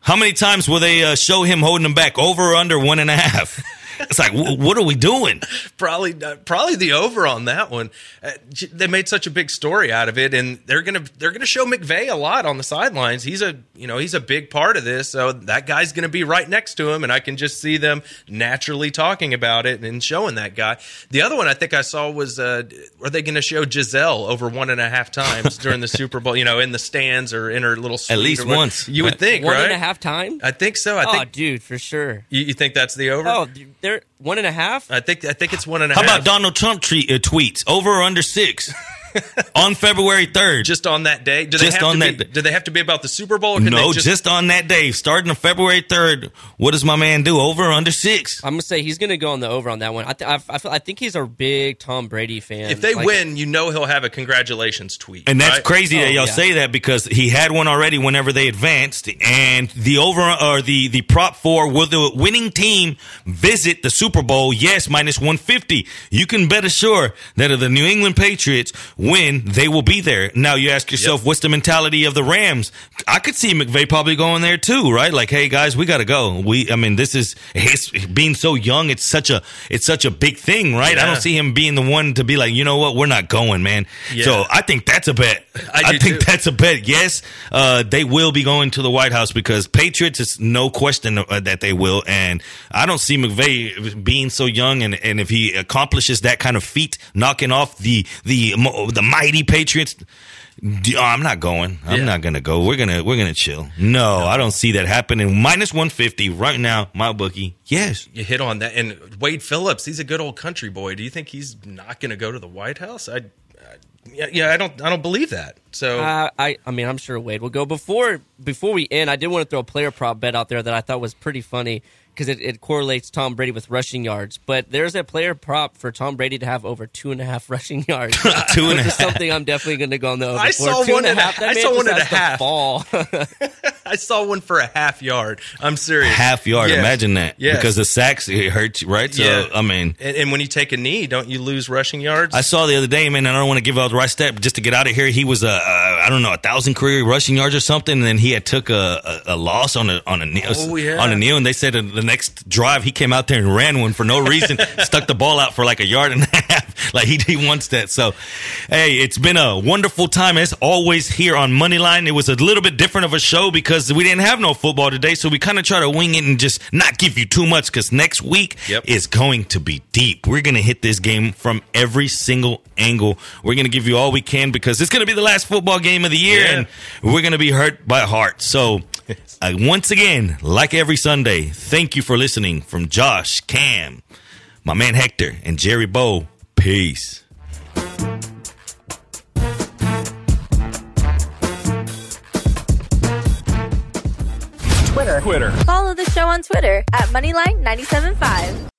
How many times will they uh, show him holding him back? Over or under one and a half? It's like, wh- what are we doing? probably uh, probably the over on that one. Uh, they made such a big story out of it, and they're gonna they're gonna show McVay a lot on the sidelines. He's a you know he's a big part of this, so that guy's gonna be right next to him, and I can just see them naturally talking about it and showing that guy. The other one I think I saw was uh, are they gonna show Gisele over one and a half times during the Super Bowl? You know, in the stands or in her little suite at least or once. You would think, One right? and a half time? I think so. I oh, think dude, for sure. you, you think that's the over. Oh, they're one and a half. I think I think it's one and a How half. about Donald Trump tre- uh, tweets? Over or under six? on February 3rd. Just on that day? Do they Just have on to that be, day. Do they have to be about the Super Bowl? Or can no, they just, on that day, starting on February 3rd. What does my man do? Over or under six? I'm gonna say he's gonna go on the over on that one. I th- I, I, feel, I think he's a big Tom Brady fan. If they Like, win, you know he'll have a congratulations tweet. And that's right? crazy that Oh, y'all yeah. say that because he had one already whenever they advanced, and the over or the the prop for will the winning team visit the Super Bowl? Yes, minus one fifty. You can bet assure that if the New England Patriots win, they will be there. Now you ask yourself, what's the mentality of the Rams? I could see McVay probably going there too, right? Like, hey guys, we got to go. We, I mean, this is his being so young. It's such a it's such a big thing, right? I don't see him being the one to be like, you know what, we're not going, man. Yeah. So I think that's a bet. I I, think too. that's a bet. Yes, uh, they will be going to the White House because Patriots is no question uh, that they will, and I don't see McVay being so young, and, and if he accomplishes that kind of feat, knocking off the the the mighty Patriots. oh, I'm not going. I'm Yeah. not gonna go. We're gonna we're gonna chill. No, I don't see that happening. Minus one fifty right now. My bookie. Yes. You hit on that. And Wade Phillips, he's a good old country boy. Do you think he's not going to go to the White House? I, I yeah, yeah, I don't I don't believe that. So Uh, I, I mean, I'm sure Wade will go. Before before we end, I did want to throw a player prop bet out there that I thought was pretty funny because it, it correlates Tom Brady with rushing yards. But there's a player prop for Tom Brady to have over two and a half rushing yards. Two and is something I'm definitely going to go on the over I for. saw Two one and a a- half. That I saw one and a half. Fall. I saw one for a half yard. I'm serious. Half yard. Yes. Imagine that. Yes. Because the sacks it hurts, you right? So Yeah. I mean, and, and when you take a knee, don't you lose rushing yards? I saw the other day, man. and I don't want to give out the right step, just to get out of here, he was a, a I don't know, a thousand career rushing yards or something, and then he had took a, a, a loss on a on a knee, Oh, yeah. on a knee, and they said the next drive he came out there and ran one for no reason, stuck the ball out for like a yard and a half, like he he wants that. So, hey, it's been a wonderful time It's always here on Moneyline. It was a little bit different of a show because we didn't have no football today, so we kind of try to wing it and just not give you too much because next week Yep. is going to be deep. We're going to hit this game from every single angle. We're going to give you all we can because it's going to be the last football game of the year Yeah. and we're going to be hurt by heart. So, uh, once again, like every Sunday, thank you for listening from Josh, Cam, my man Hector, and Jerry Bow. Peace. Follow the show on Twitter at Moneyline975.